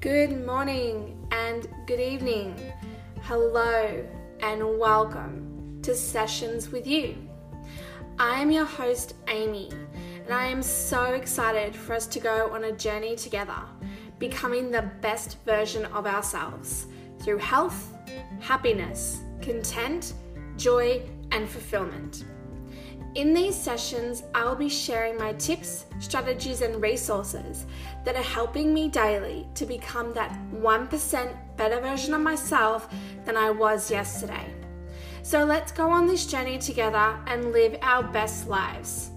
Good morning and good evening. Hello and welcome to Sessions with You. I am your host, Amy, and I am so excited for us to go on a journey together, becoming the best version of ourselves through health, happiness, content, joy, and fulfillment. In these sessions, I will be sharing my tips, strategies, and resources that are helping me daily to become that 1% better version of myself than I was yesterday. So let's go on this journey together and live our best lives.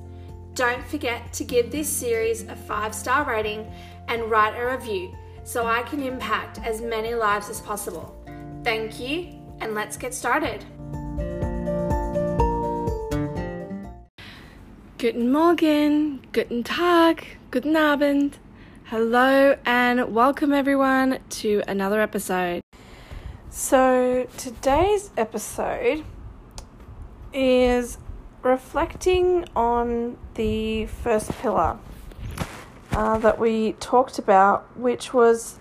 Don't forget to give this series a five star rating and write a review so I can impact as many lives as possible. Thank you, and let's get started. Guten Morgen, guten Tag, guten Abend. Hello and welcome everyone to another episode. So, today's episode is reflecting on the first pillar uh, that we talked about, which was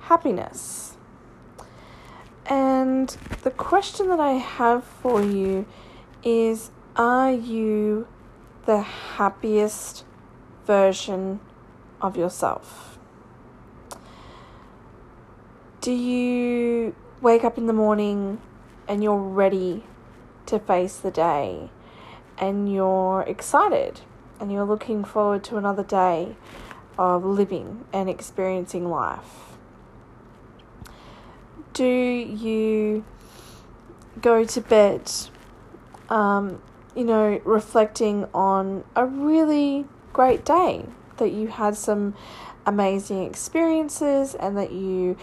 happiness. And the question that I have for you is Are you the happiest version of yourself? Do you wake up in the morning and you're ready to face the day and you're excited and you're looking forward to another day of living and experiencing life? Do you go to bed um, you know, reflecting on a really great day, that you had some amazing experiences and that you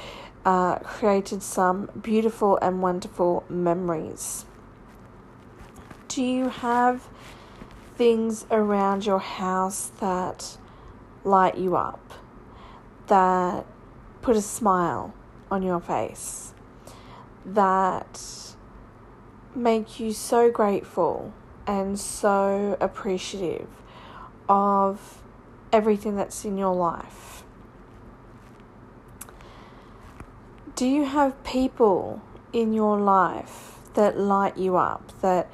uh, created some beautiful and wonderful memories. Do you have things around your house that light you up, that put a smile on your face, that make you so grateful and so appreciative of everything that's in your life? Do you have people in your life that light you up, that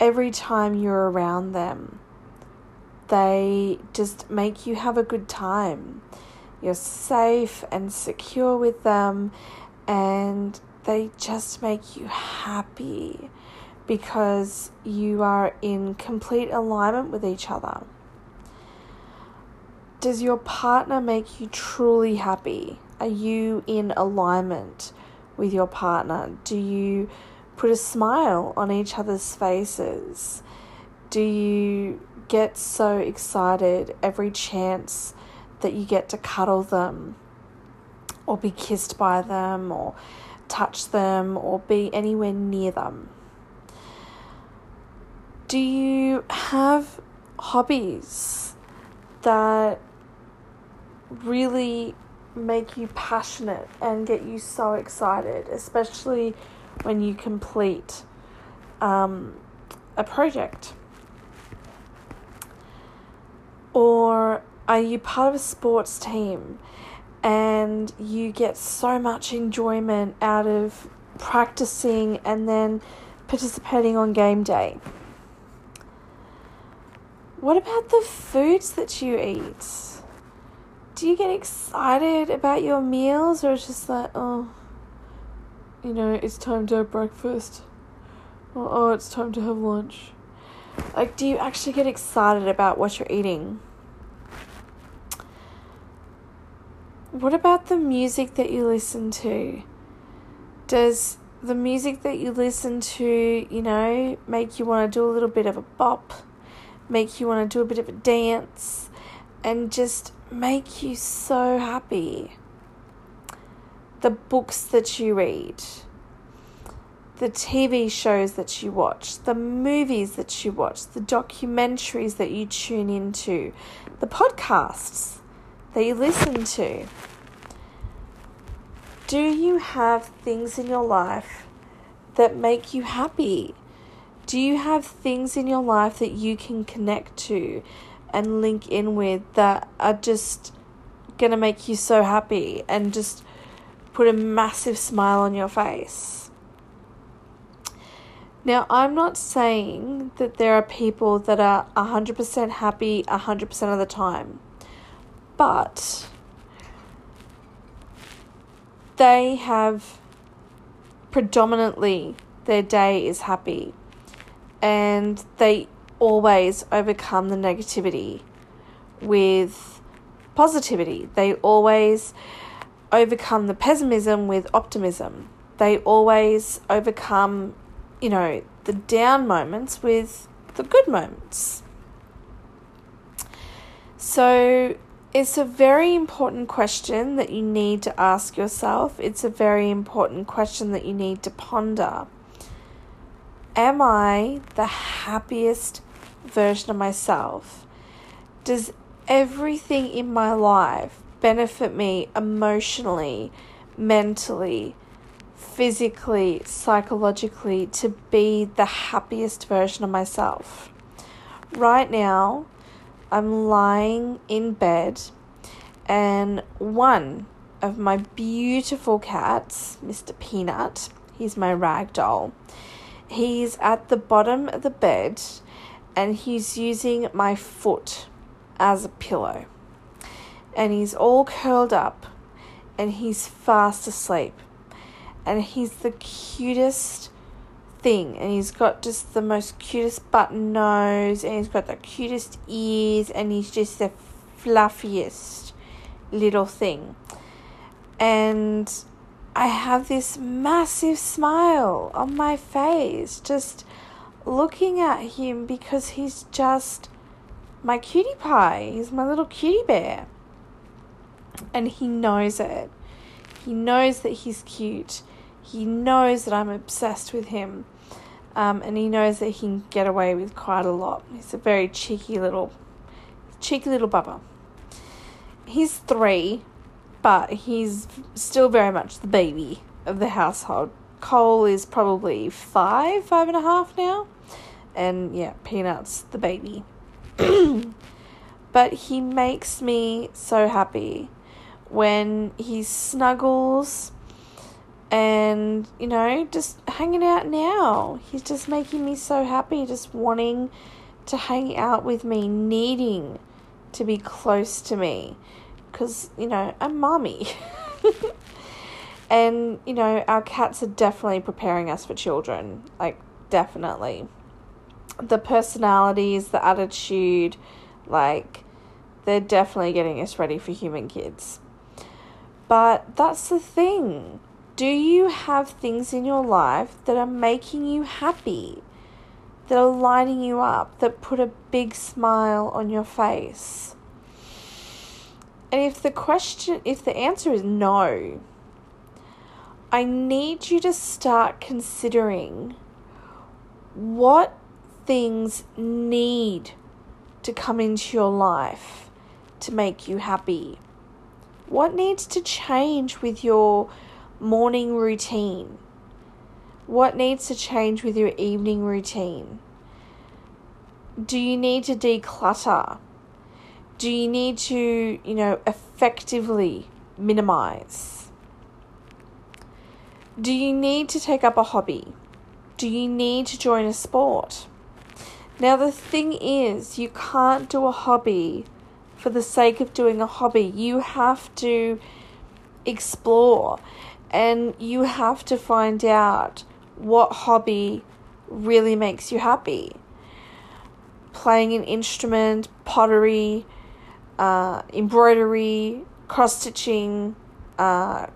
every time you're around them, they just make you have a good time? You're safe and secure with them, and they just make you happy because you are in complete alignment with each other. Does your partner make you truly happy? Are you in alignment with your partner? Do you put a smile on each other's faces? Do you get so excited every chance that you get to cuddle them or be kissed by them or touch them or be anywhere near them? Do you have hobbies that really make you passionate and get you so excited, especially when you complete um, a project? Or are you part of a sports team and you get so much enjoyment out of practicing and then participating on game day? What about the foods that you eat? Do you get excited about your meals or it's just like, oh, you know, it's time to have breakfast? Or, oh, it's time to have lunch? Like, do you actually get excited about what you're eating? What about the music that you listen to? Does the music that you listen to, you know, make you want to do a little bit of a bop? Make you want to do a bit of a dance, and just make you so happy. The books that you read, the TV shows that you watch, the movies that you watch, the documentaries that you tune into, the podcasts that you listen to. Do you have things in your life that make you happy? Do you have things in your life that you can connect to and link in with that are just going to make you so happy and just put a massive smile on your face. Now, I'm not saying that there are people that are 100% happy 100% of the time, but they have predominantly their day is happy and they always overcome the negativity with positivity. They always overcome the pessimism with optimism. They always overcome, you know, the down moments with the good moments. So it's a very important question that you need to ask yourself. It's a very important question that you need to ponder. Am I the happiest version of myself? Does everything in my life benefit me emotionally, mentally, physically, psychologically to be the happiest version of myself? Right now, I'm lying in bed, and one of my beautiful cats, Mr. Peanut, he's my rag doll, he's at the bottom of the bed and he's using my foot as a pillow. And he's all curled up and he's fast asleep. And he's the cutest thing. And he's got just the most cutest button nose and he's got the cutest ears and he's just the fluffiest little thing. And I have this massive smile on my face just looking at him because he's just my cutie pie. He's my little cutie bear. And he knows it. He knows that he's cute. He knows that I'm obsessed with him. Um, and he knows that he can get away with quite a lot. He's a very cheeky little, cheeky little bubba. He's three, but he's still very much the baby of the household. Cole is probably five, five and a half now. And yeah, Peanut's the baby. but he makes me so happy when he snuggles and you know just hanging out now he's just making me so happy just wanting to hang out with me needing to be close to me because you know i'm mommy and you know our cats are definitely preparing us for children like definitely the personalities, the attitude, like they're definitely getting us ready for human kids. But that's the thing. Do you have things in your life that are making you happy? That are lighting you up, that put a big smile on your face? And if the question, if the answer is no, I need you to start considering what things need to come into your life to make you happy? What needs to change with your morning routine? What needs to change with your evening routine? Do you need to declutter? Do you need to, you know, effectively minimize? Do you need to take up a hobby? Do you need to join a sport? Now, the thing is, you can't do a hobby for the sake of doing a hobby. You have to explore and you have to find out what hobby really makes you happy. Playing an instrument, pottery, uh, embroidery, cross stitching, uh,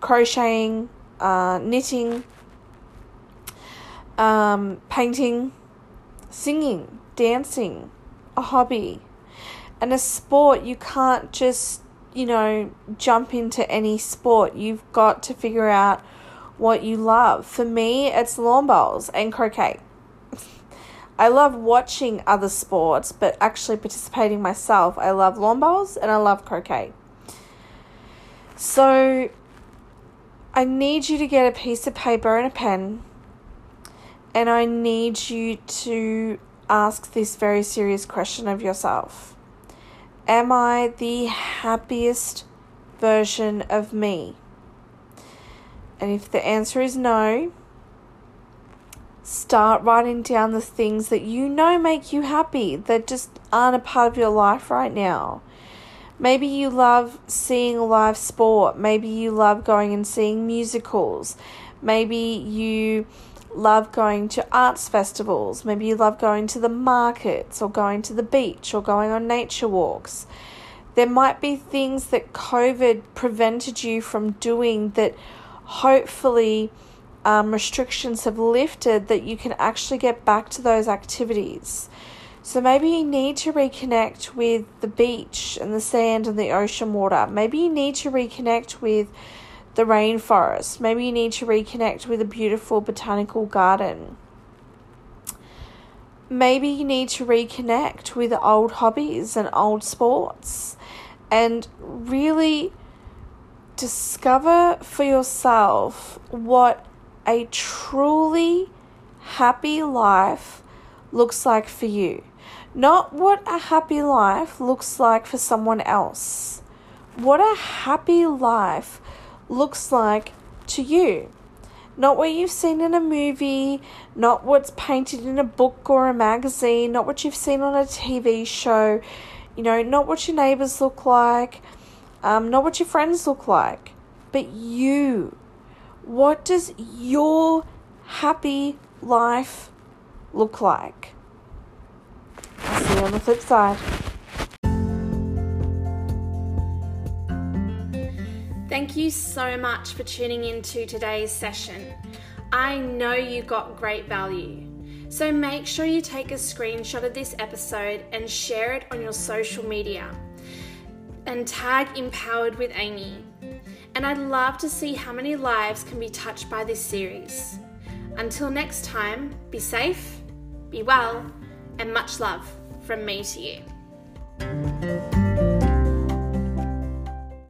crocheting, uh, knitting, um, painting singing, dancing, a hobby. And a sport, you can't just, you know, jump into any sport. You've got to figure out what you love. For me, it's lawn bowls and croquet. I love watching other sports, but actually participating myself. I love lawn bowls and I love croquet. So I need you to get a piece of paper and a pen and I need you to ask this very serious question of yourself Am I the happiest version of me? And if the answer is no, start writing down the things that you know make you happy that just aren't a part of your life right now. Maybe you love seeing live sport. Maybe you love going and seeing musicals. Maybe you love going to arts festivals. Maybe you love going to the markets or going to the beach or going on nature walks. There might be things that COVID prevented you from doing that hopefully um, restrictions have lifted that you can actually get back to those activities. So maybe you need to reconnect with the beach and the sand and the ocean water. Maybe you need to reconnect with the rainforest. Maybe you need to reconnect with a beautiful botanical garden. Maybe you need to reconnect with old hobbies and old sports and really discover for yourself what a truly happy life looks like for you. Not what a happy life looks like for someone else. What a happy life looks like to you. Not what you've seen in a movie, not what's painted in a book or a magazine, not what you've seen on a TV show, you know, not what your neighbors look like, um, not what your friends look like, but you. What does your happy life look like? I'll see you on the flip side. Thank you so much for tuning in to today's session. I know you got great value. So make sure you take a screenshot of this episode and share it on your social media. And tag Empowered with Amy. And I'd love to see how many lives can be touched by this series. Until next time, be safe, be well, and much love from me to you.